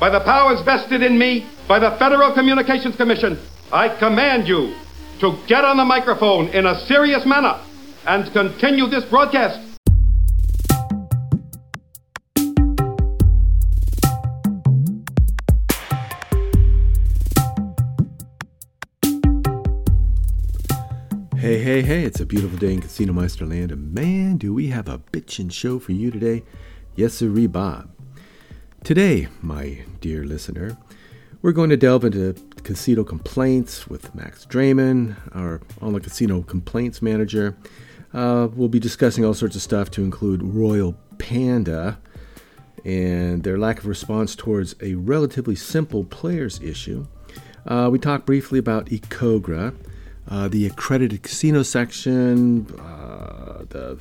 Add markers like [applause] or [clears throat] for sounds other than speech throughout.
by the powers vested in me by the Federal Communications Commission, I command you to get on the microphone in a serious manner and continue this broadcast. Hey, hey, hey, it's a beautiful day in Casino Meisterland, and man, do we have a bitchin' show for you today. Yes, sir, Bob. Today, my dear listener, we're going to delve into casino complaints with Max Draiman, our online casino complaints manager. Uh, we'll be discussing all sorts of stuff to include Royal Panda and their lack of response towards a relatively simple players issue. Uh, we talked briefly about Ecogra uh, the accredited casino section, uh, the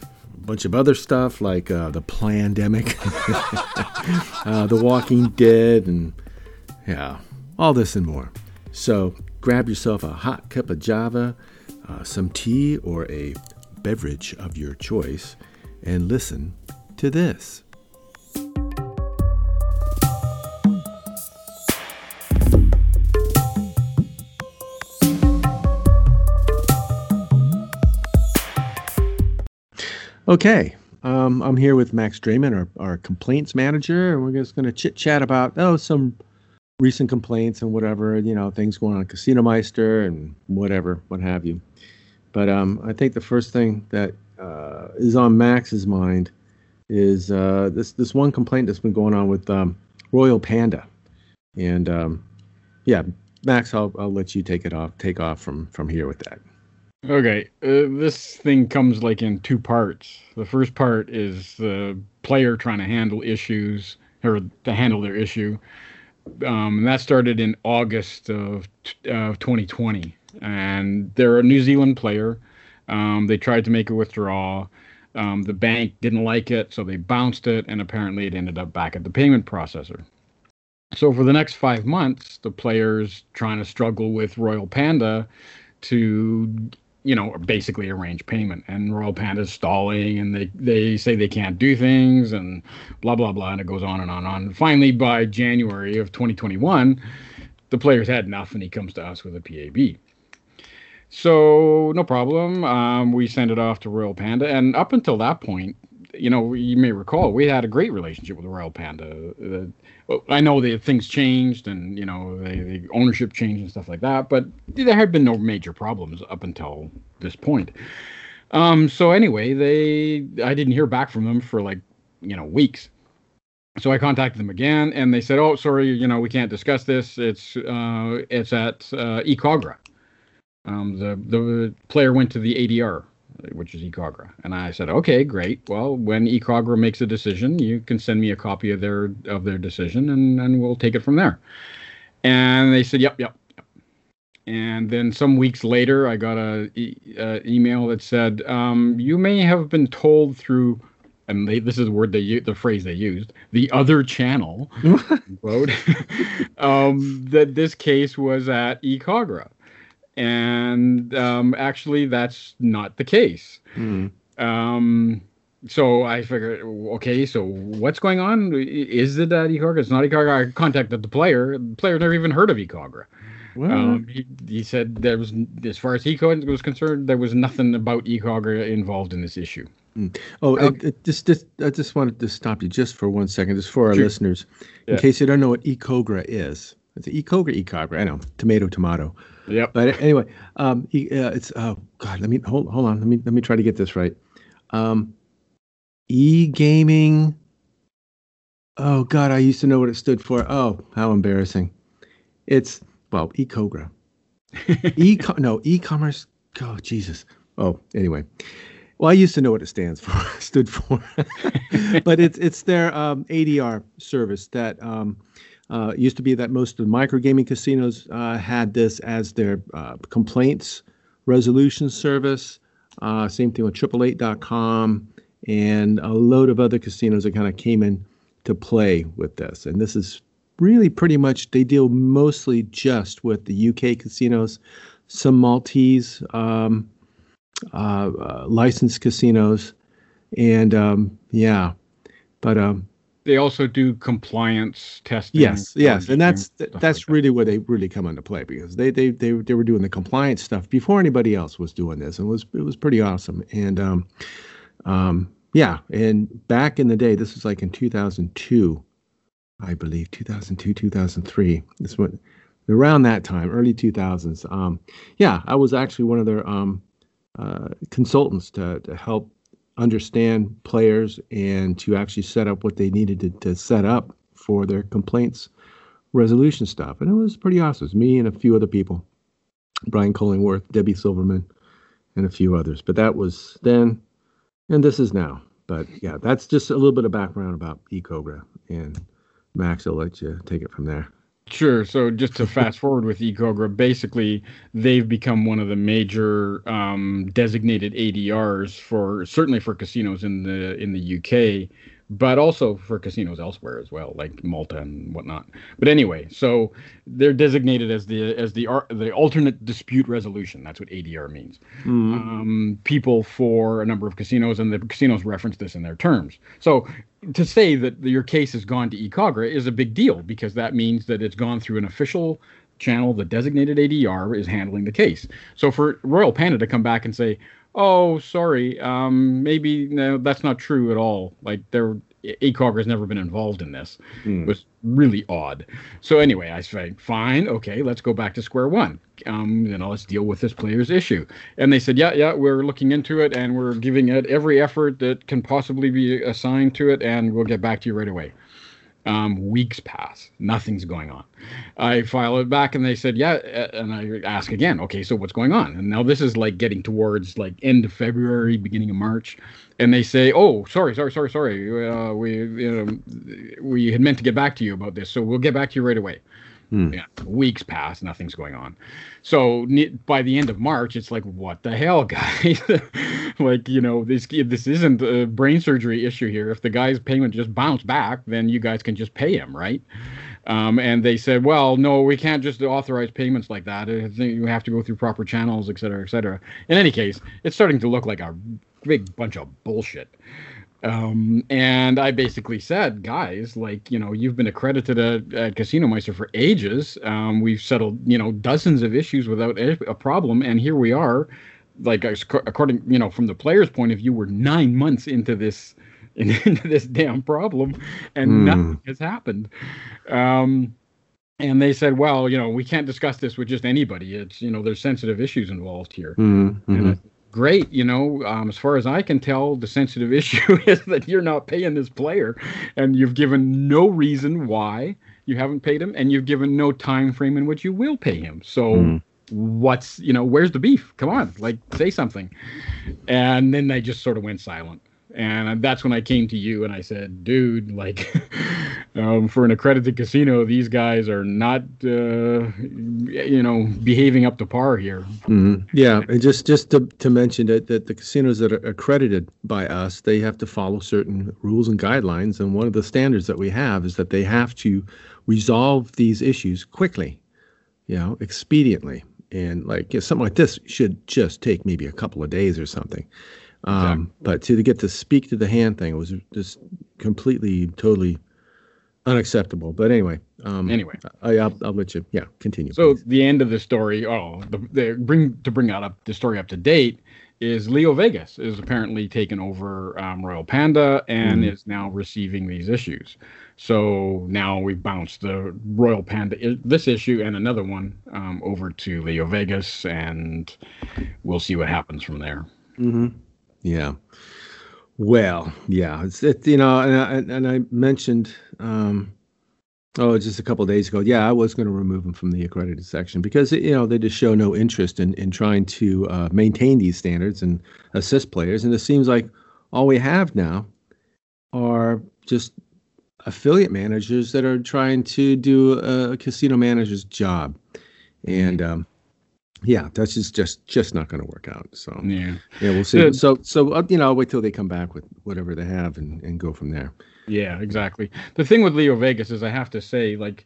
bunch of other stuff like uh, the Plandemic, [laughs] uh, The Walking Dead, and yeah, all this and more. So grab yourself a hot cup of Java, uh, some tea, or a beverage of your choice, and listen to this. Okay, um, I'm here with Max Draiman, our, our complaints manager, and we're just going to chit chat about oh some recent complaints and whatever you know things going on Casino Meister and whatever what have you. But um, I think the first thing that uh, is on Max's mind is uh, this this one complaint that's been going on with um, Royal Panda, and um, yeah, Max, I'll I'll let you take it off take off from from here with that. Okay, uh, this thing comes like in two parts. The first part is the player trying to handle issues or to handle their issue. Um, and that started in August of, of 2020. And they're a New Zealand player. Um, they tried to make a withdrawal. Um, the bank didn't like it, so they bounced it, and apparently it ended up back at the payment processor. So for the next five months, the players trying to struggle with Royal Panda to you know, basically arrange payment. And Royal Panda's stalling, and they they say they can't do things, and blah blah blah, and it goes on and on and on. Finally, by January of 2021, the player's had enough, and he comes to us with a PAB. So no problem. Um, we send it off to Royal Panda, and up until that point, you know, you may recall we had a great relationship with the Royal Panda. Uh, I know that things changed and you know the, the ownership changed and stuff like that, but there had been no major problems up until this point. Um, so anyway, they I didn't hear back from them for like you know weeks. So I contacted them again, and they said, "Oh, sorry, you know we can't discuss this. It's uh, it's at uh, Ecogra." Um, the the player went to the ADR which is Ecogra. And I said, okay, great. Well, when Ecogra makes a decision, you can send me a copy of their of their decision, and and we'll take it from there. And they said, yep, yep. yep. And then some weeks later, I got a, e- a email that said, um, you may have been told through and they, this is the word they the phrase they used the other channel [laughs] quote [laughs] um, that this case was at ecogra and um, actually that's not the case. Mm. Um, so I figured, okay, so what's going on? Is it at Ecogra? It's not Ecogra. I contacted the player. The player never even heard of Ecogra. Um, he, he, said there was, as far as he was concerned, there was nothing about Ecogra involved in this issue. Mm. Oh, okay. just, just, I just wanted to stop you just for one second, just for our sure. listeners, in yeah. case you don't know what Ecogra is. It's Ecogra, Ecogra. I know, tomato, tomato. Yep. But anyway, um, uh, it's oh god, let me hold hold on. Let me let me try to get this right. Um, e gaming. Oh god, I used to know what it stood for. Oh, how embarrassing! It's well, eCogra. [laughs] e no e-commerce. Oh Jesus. Oh, anyway. Well, I used to know what it stands for, [laughs] stood for, [laughs] but it's it's their um, ADR service that um, uh, used to be that most of the Microgaming casinos uh, had this as their uh, complaints resolution service. Uh, same thing with triple8.com and a load of other casinos that kind of came in to play with this. And this is really pretty much, they deal mostly just with the UK casinos, some Maltese um, licensed casinos. And um, yeah, but um, they also do compliance testing. Yes, yes, and that's that's like that. really where they really come into play because they they they they were doing the compliance stuff before anybody else was doing this, and it was it was pretty awesome. And um, um, yeah, and back in the day, this was like in 2002, I believe, 2002, 2003. This went around that time, early 2000s. Um, yeah, I was actually one of their um, uh, consultants to to help understand players and to actually set up what they needed to, to set up for their complaints resolution stuff. And it was pretty awesome. It was me and a few other people, Brian Collingworth, Debbie Silverman, and a few others. But that was then, and this is now. But yeah, that's just a little bit of background about eCogra. And Max, I'll let you take it from there. Sure. So just to fast [laughs] forward with eCogra, basically they've become one of the major um, designated ADRs for certainly for casinos in the in the UK, but also for casinos elsewhere as well, like Malta and whatnot. But anyway, so they're designated as the as the the alternate dispute resolution. That's what ADR means. Um, people for a number of casinos, and the casinos reference this in their terms. So to say that your case has gone to eCogra is a big deal because that means that it's gone through an official channel. The designated ADR is handling the case. So for Royal Panda to come back and say, "Oh, sorry, um, maybe no, that's not true at all," like there. eCogra has never been involved in this. It was really odd. So anyway, I said, fine, okay, let's go back to square one. Um, you know, let's deal with this player's issue. And they said, yeah, yeah, we're looking into it and we're giving it every effort that can possibly be assigned to it, and we'll get back to you right away. Um, weeks pass, nothing's going on. I file it back, and they said, yeah, uh, and I ask again, okay, so what's going on? And now this is like getting towards like end of February, beginning of March, and they say, oh, sorry, sorry, sorry, sorry, uh, we you know, we had meant to get back to you about this, so we'll get back to you right away. Yeah, weeks pass, nothing's going on. So by the end of March, it's like, what the hell, [laughs] guys? like, you know, this this isn't a brain surgery issue here. If the guy's payment just bounced back, then you guys can just pay him, right? Um, and they said, well, no, we can't just authorize payments like that. You have to go through proper channels, et cetera, et cetera. In any case, it's starting to look like a big bunch of bullshit. Um, and I basically said, guys, like, you know, you've been accredited at, at Casino Meister for ages. Um, we've settled, you know, dozens of issues without a, problem. And here we are, like, ac- according, you know, from the player's point of view, we're nine months into this, [laughs] into this damn problem and nothing has happened. Um, and they said, well, you know, we can't discuss this with just anybody. It's, you know, there's sensitive issues involved here. Mm-hmm. And I said, great, you know, um, as far as I can tell, the sensitive [laughs] issue is that you're not paying this player, and you've given no reason why you haven't paid him, and you've given no time frame in which you will pay him. So. What's you know? Where's the beef? Come on, like say something. And then they just sort of went silent. And that's when I came to you and I said, dude, like, [laughs] um, for an accredited casino, these guys are not, uh, you know, behaving up to par here. Mhm. Yeah, and just just to, to mention that, that the casinos that are accredited by us, they have to follow certain rules and guidelines. And one of the standards that we have is that they have to resolve these issues quickly, you know, expediently. And like you know, something like this should just take maybe a couple of days or something. Um, But to, to get to speak to the hand thing was just completely, totally unacceptable. But anyway, um, Anyway. I, I'll, I'll let you, yeah, continue. So please. the end of the story, oh, the, the bring to bring out up the story up to date is Leo Vegas is apparently taken over um, Royal Panda and is now receiving these issues. So now we've bounced the Royal Panda this issue and another one um, over to Leo Vegas, and we'll see what happens from there. Yeah. Well, yeah, it's it, you know, and I, and I mentioned, um, oh, just a couple of days ago. Yeah, I was going to remove them from the accredited section because you know they just show no interest in in trying to uh, maintain these standards and assist players, and it seems like all we have now are just affiliate managers that are trying to do a casino manager's job, and um, yeah, that's just just just not going to work out. So Yeah. yeah, we'll see. So, so uh, you know, I'll wait till they come back with whatever they have and, and go from there. Yeah, exactly. The thing with Leo Vegas is I have to say, like,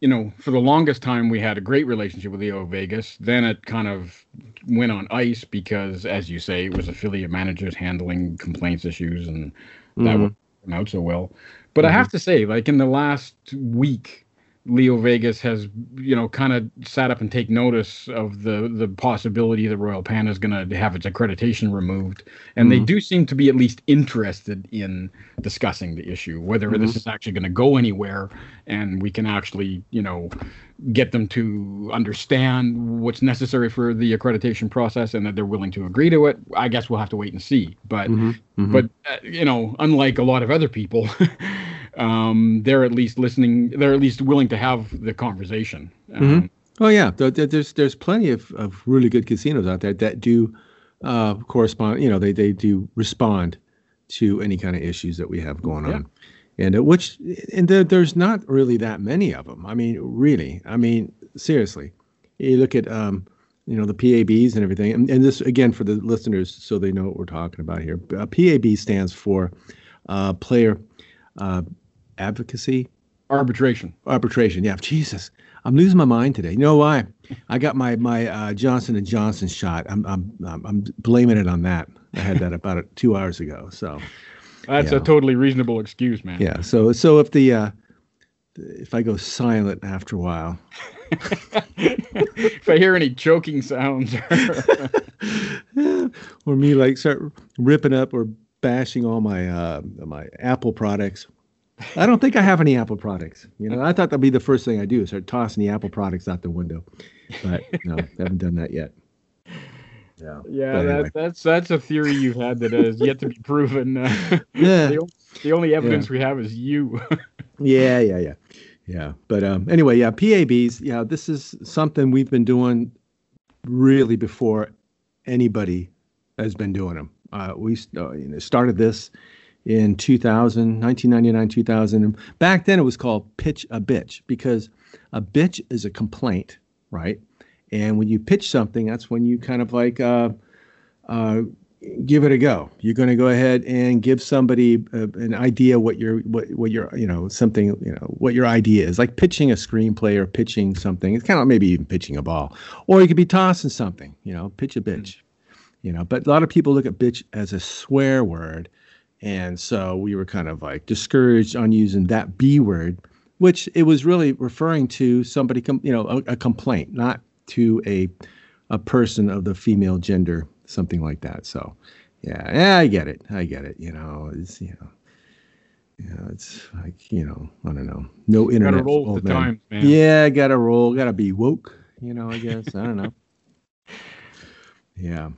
you know, for the longest time we had a great relationship with Leo Vegas. Then it kind of went on ice because, as you say, it was affiliate managers handling complaints issues, and that Mhm. would come out so well. But mm-hmm. I have to say, like in the last week, Leo Vegas has, you know, kind of sat up and take notice of the the possibility that Royal Panda is going to have its accreditation removed, and mm-hmm. they do seem to be at least interested in discussing the issue, whether mm-hmm. this is actually going to go anywhere, and we can actually, you know, get them to understand what's necessary for the accreditation process, and that they're willing to agree to it. I guess we'll have to wait and see. But mm-hmm. mm-hmm. but uh, you know, unlike a lot of other people. [laughs] um, they're at least listening. They're at least willing to have the conversation. Um, mm-hmm. Oh yeah, there's there's plenty of, of really good casinos out there that do uh, correspond. You know, they they do respond to any kind of issues that we have going yeah. on, and uh, which and there, there's not really that many of them. I mean, really, I mean, seriously, you look at um, you know the PABs and everything, and, and this again for the listeners so they know what we're talking about here. Uh, PAB stands for uh, player uh, advocacy, arbitration, arbitration. Yeah, Jesus, I'm losing my mind today. You know why? I got my my uh, Johnson and Johnson shot. I'm I'm I'm blaming it on that. I had that about [laughs] two hours ago. So that's a totally reasonable excuse, man. Yeah. So so if the uh, if I go silent after a while. [laughs] if I hear any choking sounds or, [laughs] or me like start ripping up or bashing all my uh, my Apple products, I don't think I have any Apple products. You know, I thought that'd be the first thing I do, start tossing the Apple products out the window. But no, I haven't done that yet. Yeah, yeah, anyway. that, that's that's a theory you've had that has yet to be proven. [laughs] Uh, yeah, the, the, only evidence yeah. we have is you. [laughs] yeah, yeah, yeah, yeah. But um, anyway, yeah, PABs. Yeah, this is something we've been doing really before anybody has been doing them. Uh, we uh, you know, started this in 2000, 1999, 2000. Back then it was called pitch a bitch because a bitch is a complaint, right? And when you pitch something, that's when you kind of like uh, uh, give it a go. You're going to go ahead and give somebody uh, an idea what your what what your you know something you know what your idea is. Like pitching a screenplay or pitching something. It's kind of maybe even pitching a ball, or you could be tossing something. You know, pitch a bitch. Mm. You know, but a lot of people look at bitch as a swear word and so we were kind of like discouraged on using that B word, which it was really referring to somebody, com- you know, a, a, complaint, not to a a person of the female gender, something like that. So, yeah, yeah, I get it, I get it. You know, it's you know, yeah, it's like you know, I don't know, no internet. Gotta roll the times, man. Yeah, gotta roll, gotta be woke. You know, I guess I don't know. [laughs] Yeah.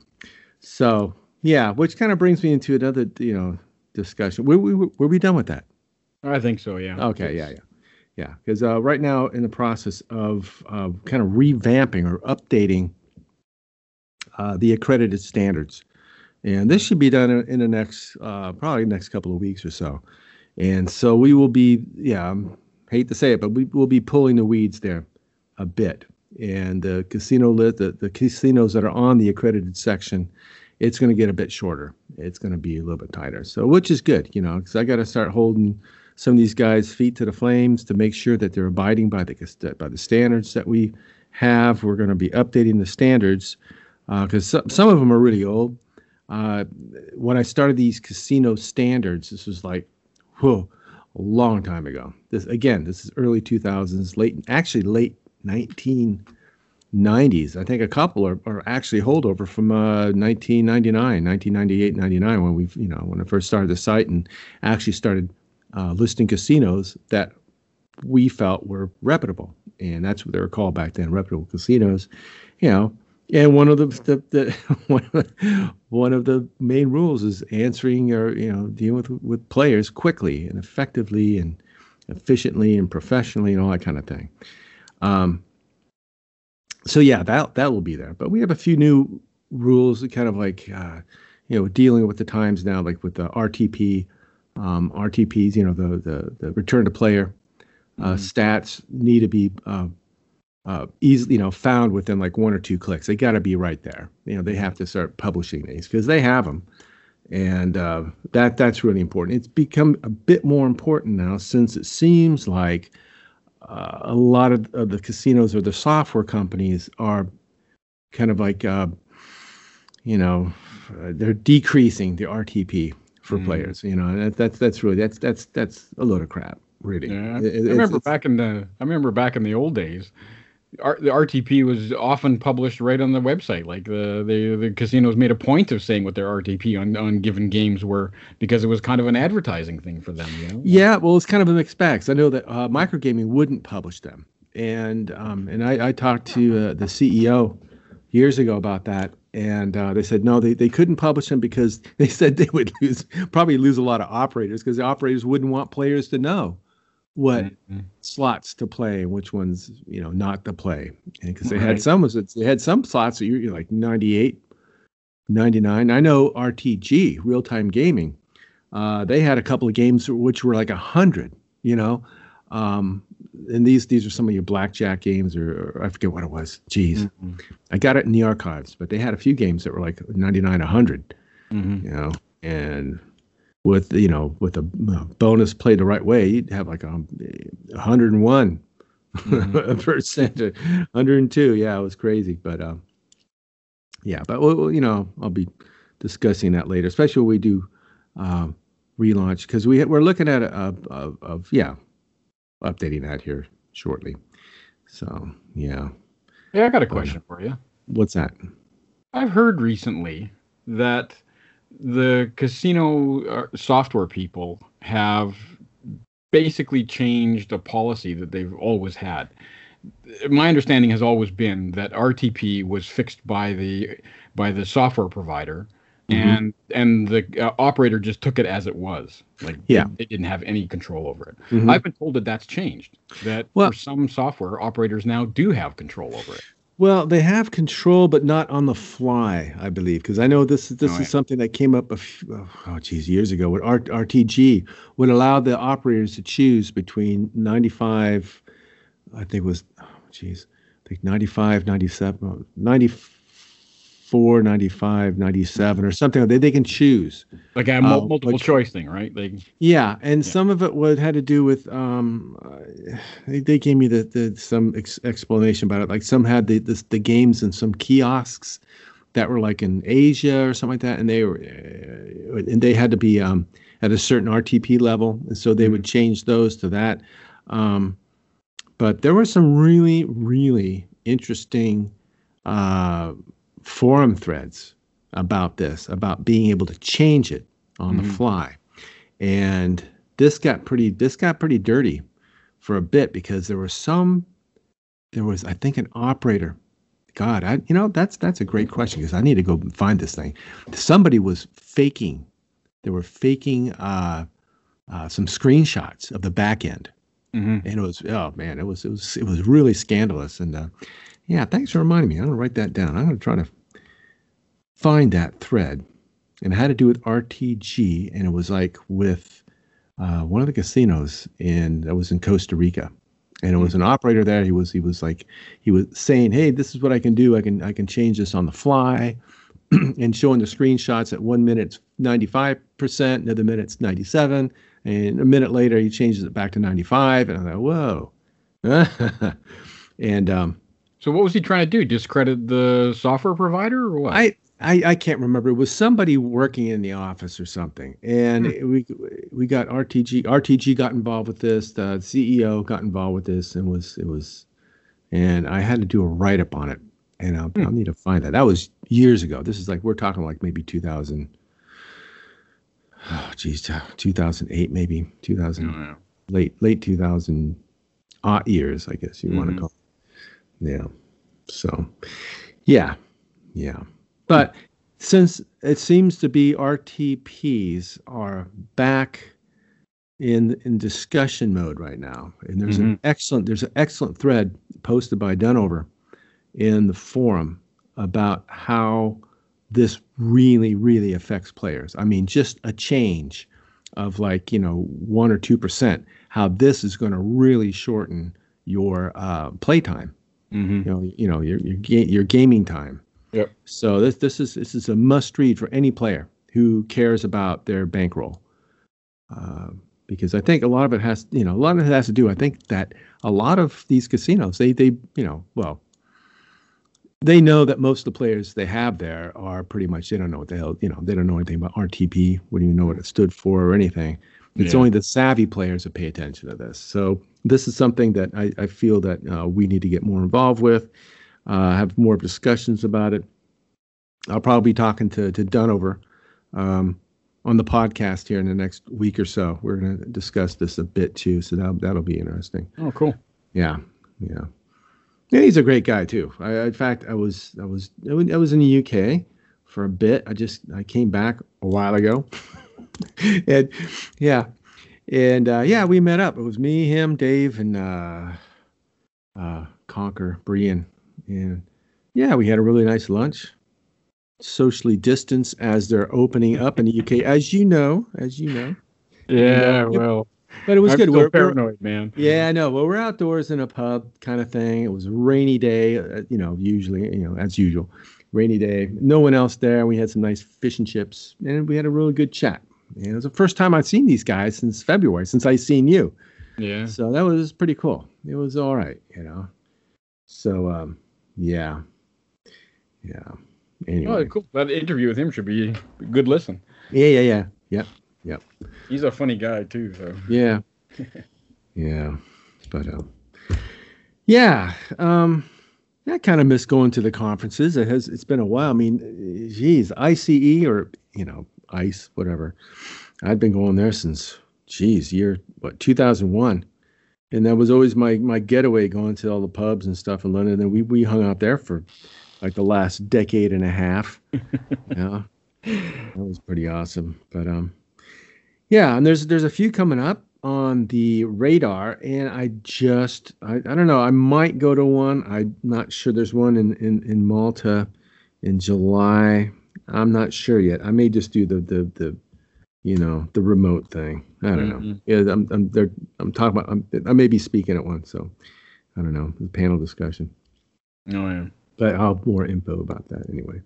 So yeah, which kind of brings me into another, you know, discussion. Were, we, were we done with that? I think so. Yeah. Okay. Yeah. Yeah. Yeah. Because uh, right now, in the process of uh, kind of revamping or updating uh, the accredited standards, and this should be done in, in the next uh, probably next couple of weeks or so. And so we will be, yeah, I hate to say it, but we will be pulling the weeds there a bit. And the casino lit, the, the casinos that are on the accredited section it's going to get a bit shorter. It's going to be a little bit tighter. So, which is good, you know, because I got to start holding some of these guys' feet to the flames to make sure that they're abiding by the by the standards that we have. We're going to be updating the standards because uh, some, some of them are really old. Uh, when I started these casino standards, this was like, whoa, a long time ago. This again, this is early 2000s, late actually late 19. 90s. I think a couple are, are actually holdover from uh, 1999, 1998, 99 when we, you know, when I first started the site and actually started uh, listing casinos that we felt were reputable, and that's what they were called back then, reputable casinos. You know, and one of the, the, the [laughs] one, of the one of the main rules is answering or you know dealing with with players quickly and effectively and efficiently and professionally and all that kind of thing. Um, so yeah, that that will be there. But we have a few new rules, kind of like uh, you know dealing with the times now, like with the RTP, um, RTPs. You know the the, the return to player uh, mm-hmm. stats need to be uh, uh, easily you know found within like one or two clicks. They got to be right there. You know they have to start publishing these because they have them, and uh, that that's really important. It's become a bit more important now since it seems like uh, a lot of, of, the casinos or the software companies are kind of like, uh, you know, uh, they're decreasing the RTP for Mm. players. You know, that, that's that's really that's that's that's a load of crap. Really, Yeah, I, it- I remember back in the I remember back in the old days, R, the RTP was often published right on the website. Like the, the the casinos made a point of saying what their RTP on, on given games were because it was kind of an advertising thing for them. You know? Yeah, well, it's kind of a mixed bag. I know that uh, Microgaming wouldn't publish them, and um, and I, I talked to uh, the CEO years ago about that, and uh, they said no, they, they couldn't publish them because [laughs] they said they would lose probably lose a lot of operators because the operators wouldn't want players to know what Mhm. slots to play and which ones you know not to play, because they Right. had some was they had some slots that you're, like 98, 99. I know RTG real time gaming uh, they had a couple of games which were like a hundred, you know, um, and these these are some of your blackjack games, or, or I forget what it was. Jeez, Mhm. I got it in the archives, but they had a few games that were like 99, 100, Mhm. you know, and with you know with a uh, bonus played the right way, you'd have like a 101 percent, [laughs] 102. Yeah, it was crazy, but um, yeah, but well, you know, I'll be discussing that later, especially when we do um, relaunch because we we're looking at a, a, a, of yeah, updating that here shortly. So yeah, Yeah, I got a question for you. what's that? I've heard recently that the casino uh, software people have basically changed a policy that they've always had. My understanding has always been that RTP was fixed by the by the software provider, Mhm. and and the uh, operator just took it as it was. Like Yeah. they, they didn't have any control over it. Mhm. I've been told that that's changed. That Well- for some software operators now do have control over it. Well, they have control, but not on the fly, I believe, because I know this this is something that came up a few, oh geez years ago. With RTG would allow the operators to choose between 95, I think it was, oh geez, I think 95, 97, oh, 94, 95, 97, or something. They they can choose. Like a mul- Uh, multiple like- choice thing, right? Like Yeah, and Yeah. some of it would had to do with um, they, they gave me the, the some ex- explanation about it. Like some had the, the the games in some kiosks that were like in Asia or something like that, and they were uh, and they had to be um, at a certain RTP level, and so they would change those to that. Um, but there were some really really interesting uh, forum threads about this, about being able to change it on the Mhm. fly. And this got pretty this got pretty dirty for a bit because there was some there was I think an operator. God, I you know that's that's a great question because I need to go find this thing. Somebody was faking. They were faking uh, uh, some screenshots of the back end mhm. and it was oh man it was it was it was really scandalous and uh, yeah thanks for reminding me. I'm going to write that down. I'm going to try to find that thread. And it had to do with RTG and it was like with uh, one of the casinos in that was in Costa Rica. And it was an operator there. He was he was like he was saying hey this is what i can do. I can i can change this on the fly. [clears throat] And showing the screenshots at one minute it's 95% another minute it's 97 and a minute later he changes it back to 95 and i'm like whoa. [laughs] And um, So what was he trying to do? Discredit the software provider or what? I, I i can't remember it was somebody working in the office or something and we we got RTG RTG got involved with this the ceo got involved with this and was it was and i had to do a write-up on it and I'll, I'll need to find that that was years ago this is like we're talking like maybe 2000 oh geez 2008 maybe 2000 Oh, yeah. late late 2000 odd years i guess you want Mhm. to call it. Yeah. So yeah. Yeah. But since it seems to be RTPs are back in in discussion mode right now and there's an excellent there's an excellent thread posted by Dunover in the forum about how this really really affects players. I mean just a change of like you know one or two percent how this is going to really shorten your uh, playtime Mhm. you know you know your your, ga- your gaming time Yep. so this this is this is a must read for any player who cares about their bankroll uh, because I think a lot of it has you know a lot of it has to do I think that a lot of these casinos they they you know well they know that most of the players they have there are pretty much they don't know what the hell you know they don't know anything about RTP, wouldn't even know what it stood for or anything. It's Yeah. only the savvy players that pay attention to this. So this is something that I, I feel that uh, we need to get more involved with, uh, have more discussions about it. I'll probably be talking to to Dunover um, on the podcast here in the next week or so. We're going to discuss this a bit too, so that that'll be interesting. Oh, cool. Yeah, yeah. Yeah, he's a great guy too. I, in fact, I was I was I was I was in the UK for a bit. I just I came back a while ago, [laughs] and yeah, and uh, yeah, we met up. It was me, him, Dave, and uh, uh, Conquer Brian, and yeah, we had a really nice lunch. Socially distanced as they're opening up in the UK, as you know, as you know. Yeah, Yep. well, But it was I'm good. We're- we're- paranoid, man. yeah, I know. Well, we're outdoors in a pub kind of thing. It was a rainy day, uh, you know, usually, you know, as usual. Rainy day. No one else there. We had some nice fish and chips, and we had a really good chat. And it was the first time I'd seen these guys since February, since I seen you. Yeah. So that was pretty cool. It was all right, you know. So, um, yeah, yeah. Anyway, Oh, cool. That interview with him should be a good listen. yeah, yeah, yeah, yep, yep. He's a funny guy too. So Yeah. [laughs] yeah. But um yeah, um I kind of miss going to the conferences. It has it's been a while. I mean, geez, ICE or you know, ICE, whatever. I'd been going there since geez, year what, 2001. And that was always my my getaway going to all the pubs and stuff in London. And we we hung out there for like the last decade and a half. [laughs] yeah. That was pretty awesome. But um yeah, and there's there's a few coming up on the radar, and I just I, I don't know. I might go to one. I'm not sure. There's one in in, in Malta in July. I'm not sure yet. I may just do the the the you know the remote thing. I don't know. Mhm. Yeah, I'm I'm there. I'm talking about. I'm, I may be speaking at one, so I don't know. The panel discussion oh yeah. but I'll have more info about that anyway.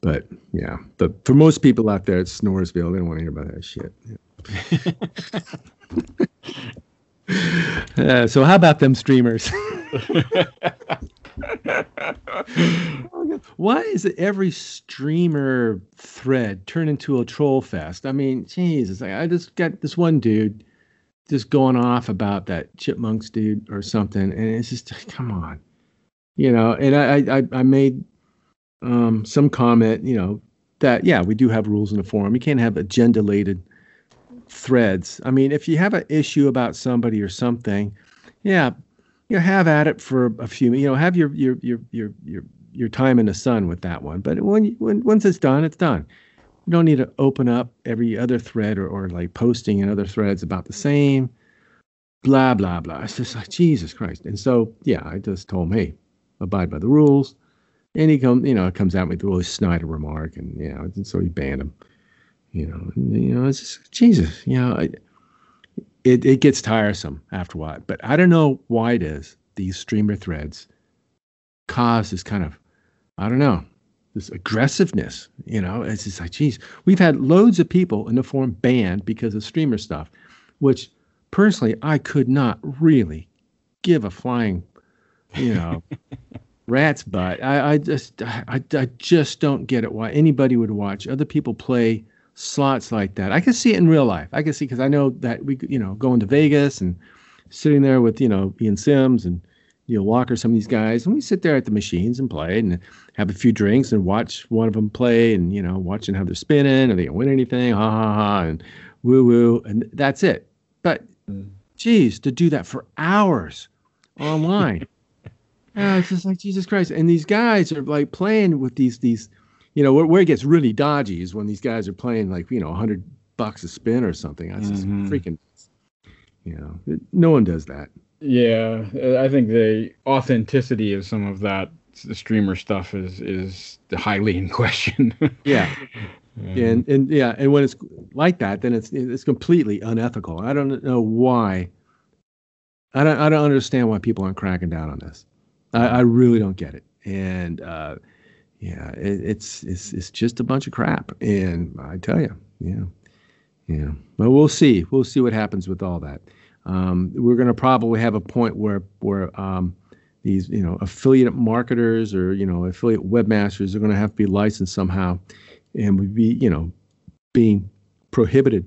But yeah, but for most people out there, it's Snoresville. They don't want to hear about that shit. [laughs] [laughs] Uh, so how about them streamers? [laughs] [laughs] Why is it every streamer thread turned into a troll fest? I mean, Jesus, I, just got this one dude just going off about that chipmunks dude or something, and it's just come on, you know. And I I, I made um, some comment, you know, that yeah, we do have rules in the forum. You can't have agenda-laden threads. I mean, if you have an issue about somebody or something, yeah, you know, have at it for a few. You know, have your your your your your your time in the sun with that one. But when when once it's done, it's done. You don't need to open up every other thread or, or like posting in other threads about the same blah blah blah. It's just like Jesus Christ. And so yeah, I just told him, hey, abide by the rules. And he come, you know, comes out with a really snide remark, and you know, and so he banned him. You know, and, you know, it's just Jesus. You know, I, it it gets tiresome after a while. But I don't know why it is these streamer threads cause this kind of, I don't know, this aggressiveness. You know, it's just like, geez, we've had loads of people in the forum banned because of streamer stuff, which personally I could not really give a flying, you know, [laughs] rat's butt. I, I just I, I just don't get it why anybody would watch other people play slots like that. I can see it in real life. I can see because I know that we you know going to Vegas and sitting there with you know Ian Sims and Neil Walker, some of these guys, and we sit there at the machines and play and have a few drinks and watch one of them play and you know watching how they're spinning. Are they gonna win anything? Ha ha ha! And woo woo, and that's it. But geez, to do that for hours online. [laughs] Uh, it's just like Jesus Christ. And these guys are like playing with these these, you know, where, where it gets really dodgy is when these guys are playing like you know, hundred bucks a spin or something. That's just Mhm. freaking, you know, it- no one does that. Yeah, I think the authenticity of some of that streamer stuff is is highly in question. [laughs] Yeah, Um, and and yeah, and when it's like that, then it's it's completely unethical. I don't know why. I don't I don't understand why people aren't cracking down on this. I, I really don't get it. And uh, yeah, it, it's it's it's just a bunch of crap. And I tell you, yeah, yeah. But we'll see. We'll see what happens with all that. Um, we're going to probably have a point where where um, these you know affiliate marketers or you know affiliate webmasters are going to have to be licensed somehow, and we'd be you know being prohibited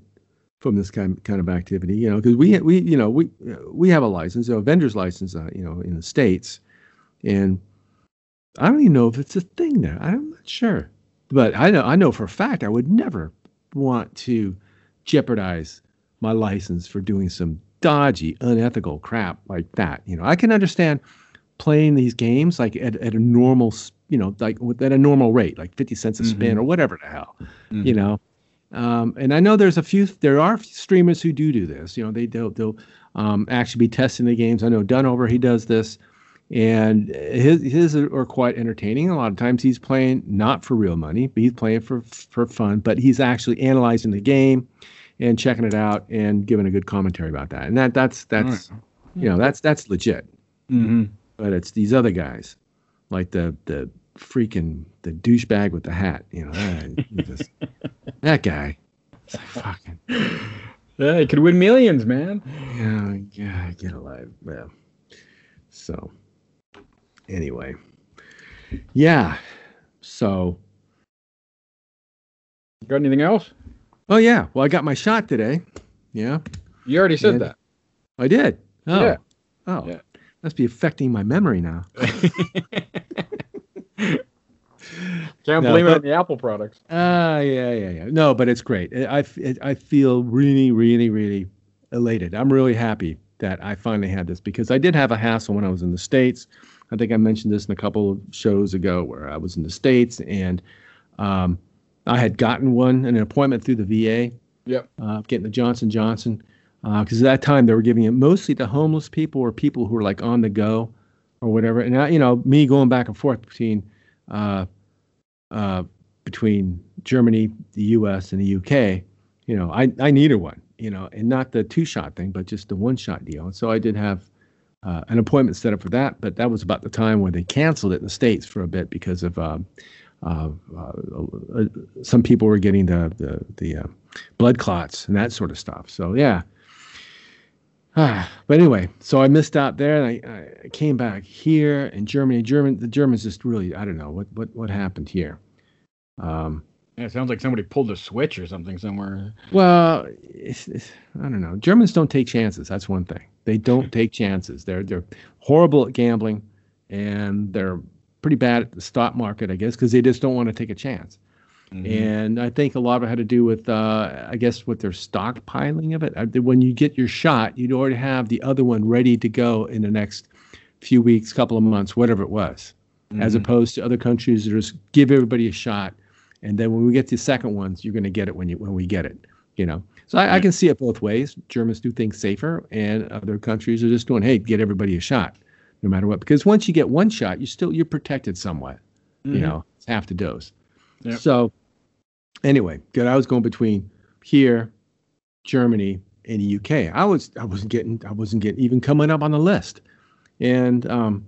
from this kind kind of activity. You know, because we we you know we we have a license, a vendor's license, uh, you know, in the states, and I don't even know if it's a thing there. I'm not sure, but I know I know for a fact I would never want to jeopardize my license for doing some dodgy, unethical crap like that. You know, I can understand playing these games like at, at a normal, you know, like at a normal rate, like 50 cents a spin mm-hmm. or whatever the hell, mm-hmm. you know. Um, and I know there's a few, there are streamers who do do this. You know, they they'll, they'll um, actually be testing the games. I know Dunover, he does this, and his his are quite entertaining. A lot of times he's playing not for real money, but he's playing for for fun. But he's actually analyzing the game and checking it out and giving a good commentary about that. And that that's that's right. you know that's that's legit. Mm-hmm. But it's these other guys, like the the freaking the douchebag with the hat. You know, that, just, [laughs] that guy. fucking. Yeah, he could win millions, man. Yeah, yeah, get alive. Yeah. So, anyway, yeah. So, got anything else? Oh yeah. Well, I got my shot today. Yeah. You already said and that. I did. Oh. Yeah. Oh. Yeah. Must be affecting my memory now. [laughs] Can't no, blame but, it on the Apple products. Ah, uh, yeah, yeah, yeah. No, but it's great. I, I feel really, really, really elated. I'm really happy that I finally had this because I did have a hassle when I was in the States. I think I mentioned this in a couple of shows ago where I was in the States and um, I had gotten one, an appointment through the VA. Yep. Uh, getting the Johnson Johnson because uh, at that time they were giving it mostly to homeless people or people who were like on the go or whatever. And I, you know, me going back and forth between uh, uh, between Germany, the U.S., and the U.K. You know, I I needed one. You know, and not the two shot thing, but just the one shot deal. And so I did have uh, an appointment set up for that. But that was about the time when they canceled it in the states for a bit because of. Um, uh, uh, uh, some people were getting the the, the uh, blood clots and that sort of stuff. So yeah. Ah, [sighs] but anyway, so I missed out there, and I, I came back here in Germany. German, the Germans just really, I don't know what what what happened here. Um, yeah, it sounds like somebody pulled a switch or something somewhere. Well, it's, it's, I don't know. Germans don't take chances. That's one thing. They don't [laughs] take chances. They're they're horrible at gambling, and they're pretty bad at the stock market, I guess, because they just don't want to take a chance. Mm-hmm. And I think a lot of it had to do with, uh, I guess, with their stockpiling of it. When you get your shot, you'd already have the other one ready to go in the next few weeks, couple of months, whatever it was, mm-hmm. as opposed to other countries that just give everybody a shot, and then when we get to the second ones, you're going to get it when you when we get it. You know, so I, I can see it both ways. Germans do things safer, and other countries are just doing, hey, get everybody a shot no matter what. Because once you get one shot, you're still you're protected somewhat. Mm-hmm. You know, it's half the dose. Yep. So anyway, good. I was going between here, Germany, and the UK. I was I wasn't getting I wasn't getting even coming up on the list. And um,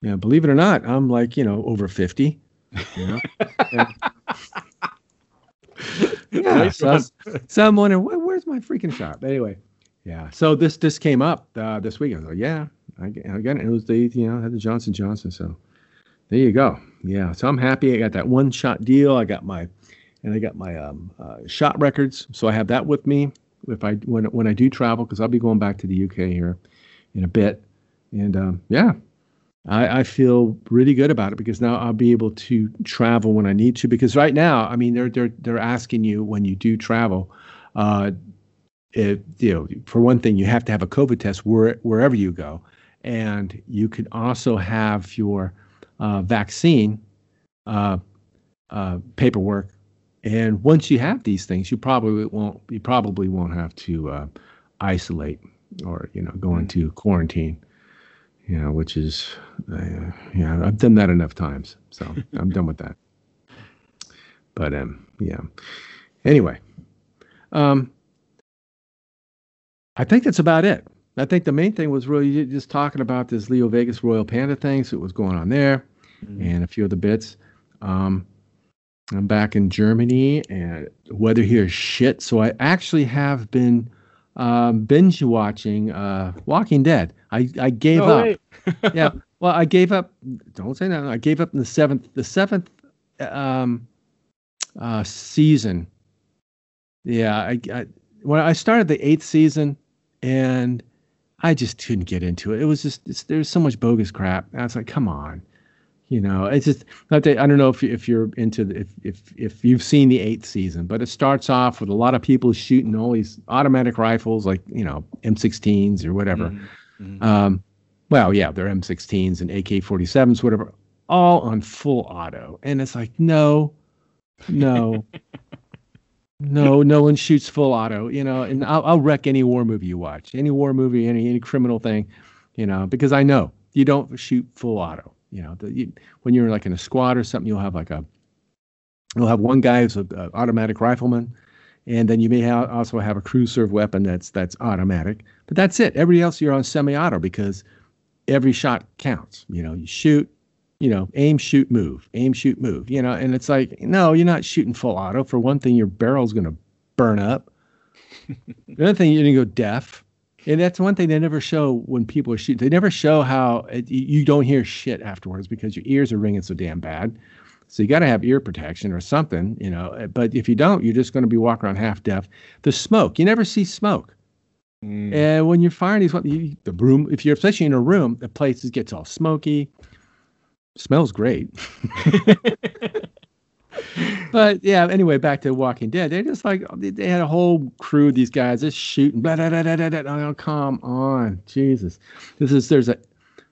you know, believe it or not, I'm like, you know, over 50. You know? [laughs] yeah. So, [laughs] so, I'm wondering, where's my freaking shot? But anyway, yeah. So this this came up uh, this week. I was like, yeah, I, I got it. It was the you know had the Johnson Johnson. So there you go. Yeah. So I'm happy. I got that one shot deal. I got my and I got my um, uh, shot records. So I have that with me if I when when I do travel because I'll be going back to the UK here in a bit. And um, yeah, I, I, feel really good about it because now I'll be able to travel when I need to. Because right now, I mean, they're they're they're asking you when you do travel. Uh, it, you know, for one thing, you have to have a COVID test where, wherever you go and you can also have your uh, vaccine uh, uh, paperwork. And once you have these things, you probably won't you probably won't have to uh, isolate or you know go mm-hmm. into quarantine. You know, which is uh, yeah, I've done that enough times, so [laughs] I'm done with that. But um, yeah. Anyway, um, I think that's about it. I think the main thing was really just talking about this Leo Vegas Royal Panda thing, so what was going on there, mm-hmm. and a few other bits. Um, I'm back in Germany, and the weather here is shit. So I actually have been um, binge watching uh, Walking Dead. I, I gave up. [laughs] yeah. Well, I gave up. Don't say that. I gave up in the seventh. The seventh um, uh, season. Yeah, I, I when I started the eighth season, and I just couldn't get into it. It was just there's so much bogus crap. I was like, come on, you know. It's just I don't know if if you're into the, if if if you've seen the eighth season, but it starts off with a lot of people shooting all these automatic rifles, like you know M16s or whatever. Mm-hmm. Mm-hmm. Um, well, yeah, they're M16s and AK-47s, whatever, all on full auto, and it's like, no, no. [laughs] no, no one shoots full auto, you know, and I'll, I'll wreck any war movie you watch, any war movie, any any criminal thing, you know, because I know you don't shoot full auto. You know, the, you, when you're like in a squad or something, you'll have like a, you'll have one guy who's an automatic rifleman, and then you may ha- also have a crew serve weapon that's that's automatic, but that's it. Everybody else you're on semi-auto because every shot counts. You know, you shoot, you know, aim, shoot, move, aim, shoot, move, you know, and it's like, no, you're not shooting full auto. For one thing, your barrel's going to burn up. [laughs] the other thing, you're going to go deaf. And that's one thing they never show when people are shooting. They never show how it, you don't hear shit afterwards because your ears are ringing so damn bad. So you got to have ear protection or something, you know. But if you don't, you're just going to be walking around half deaf. The smoke, you never see smoke. Mm. And when you're firing these, the room, if you're especially in a room, the place gets all smoky smells great. [laughs] [laughs] but yeah, anyway, back to Walking Dead. They're just like they had a whole crew. Of these guys just shooting. Blah, blah, blah, blah, blah. Oh, come on, Jesus! This is there's a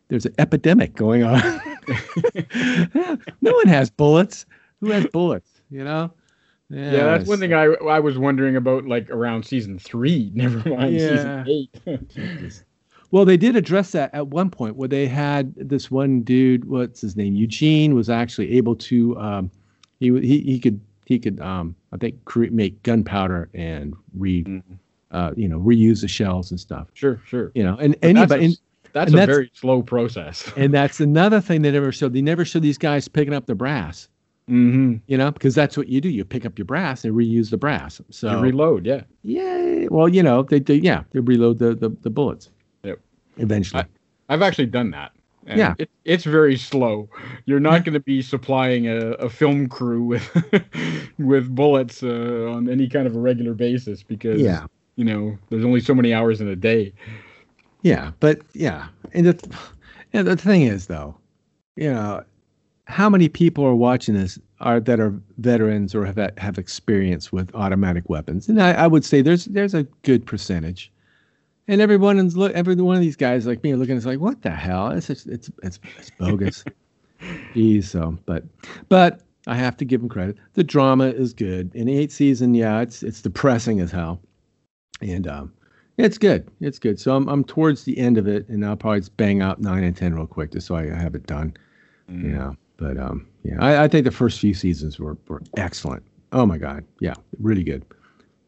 there's an epidemic going on. [laughs] no one has bullets. Who has bullets? You know. Yes. Yeah, that's one thing I I was wondering about, like around season three. [laughs] Never mind yeah. season eight. [laughs] Well, they did address that at one point where they had this one dude, what's his name, Eugene, was actually able to, um, he he he could he could um, I think create make gunpowder and re, mm-hmm. uh, you know, reuse the shells and stuff. Sure, sure. You know, and but anybody. That's a, that's, a that's, very slow process. [laughs] and that's another thing they never showed. They never showed these guys picking up the brass. Mm-hmm. You know, because that's what you do. You pick up your brass and reuse the brass. So you reload, yeah. Yeah. Well, you know, they, they yeah, they reload the, the, the bullets eventually. I, have actually done that. Yeah, it, it's very slow. You're not going to be supplying a, a, film crew with [laughs] with bullets uh, on any kind of a regular basis because yeah. you know there's only so many hours in a day. Yeah, but yeah, and the and the thing is though, you know, how many people are watching this are that are veterans or have have experience with automatic weapons? And I, I would say there's there's a good percentage. And everyone's look, every one of these guys like me looking, it's like, what the hell? It's it's it's it's, it's bogus. [laughs] Geez, so but but I have to give him credit. The drama is good. In eight eighth season, yeah, it's it's depressing as hell, and um, it's good. It's good. So I'm I'm towards the end of it, and I'll probably just bang out nine and ten real quick just so I have it done. Mm. Yeah, but um, yeah, I, I think the first few seasons were were excellent. Oh my god, yeah, really good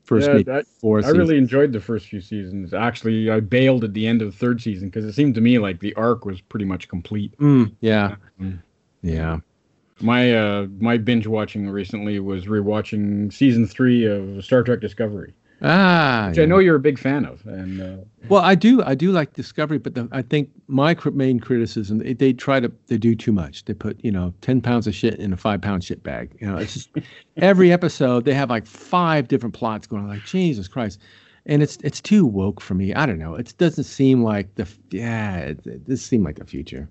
first yeah, that, four. I really enjoyed the first few seasons. Actually, I bailed at the end of the third season because it seemed to me like the arc was pretty much complete. Mm, yeah, mm. yeah. My uh, my binge watching recently was rewatching season three of Star Trek Discovery. Ah, which yeah. I know you're a big fan of. And uh, well, I do, I do like Discovery, but the, I think my main criticism they, they, try to they do too much. They put you know ten pounds of shit in a five pound shit bag. You know, it's just [laughs] every episode they have like five different plots going. on. Like Jesus Christ, and it's it's too woke for me. I don't know. It doesn't seem like the yeah. It, it, this seemed like the future.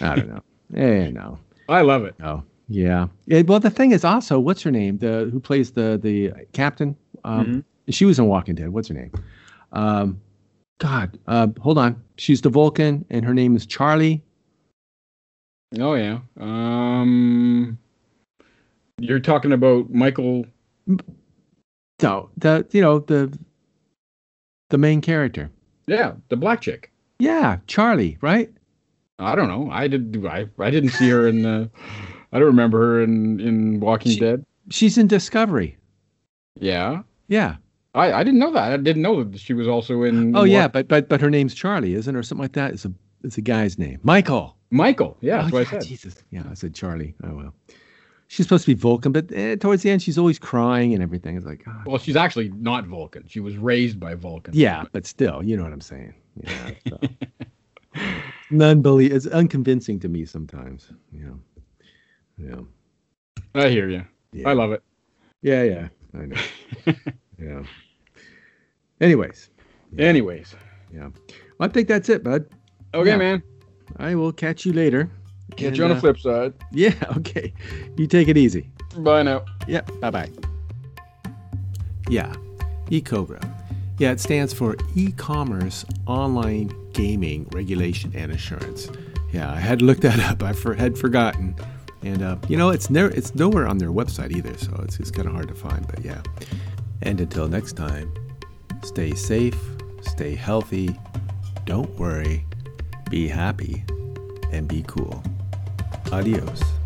I don't know. [laughs] eh, no. I love it. Oh yeah. yeah. Well, the thing is also, what's her name? The who plays the the captain. Um, mm-hmm she was in Walking Dead. What's her name? Um, God, uh, hold on. She's the Vulcan, and her name is Charlie. Oh yeah. Um, you're talking about Michael. No, the you know the the main character. Yeah, the black chick. Yeah, Charlie, right? I don't know. I did. I I didn't see her in the. I don't remember her in in Walking she, Dead. She's in Discovery. Yeah. Yeah. I, I didn't know that. I didn't know that she was also in. Oh in yeah, but but but her name's Charlie, isn't it, or something like that? It's a it's a guy's name, Michael. Michael. Yeah, that's oh, what yeah, I said. Jesus. Yeah, I said Charlie. Oh well. She's supposed to be Vulcan, but eh, towards the end, she's always crying and everything. It's like, oh. well, she's actually not Vulcan. She was raised by Vulcan. Yeah, but still, you know what I'm saying. Yeah. So. [laughs] non-believe. It's unconvincing to me sometimes. You know. Yeah. I hear you. Yeah. I love it. Yeah, yeah. I know. [laughs] yeah. Anyways. Yeah. Anyways. Yeah. Well, I think that's it, bud. Okay, Yeah. man. I will catch you later. Catch And, you on the uh, flip side. Yeah, [laughs] okay. You take it easy. Bye now. Yep. Bye bye. Yeah. eCogra. Yeah, it stands for e commerce online gaming regulation and assurance. Yeah, I had looked that [laughs] up. I for, had forgotten. And, uh, you know, it's, never, it's nowhere on their website either, so it's, it's kind of hard to find. But yeah. And until next time, stay safe, stay healthy, don't worry, be happy, and be cool. Adios.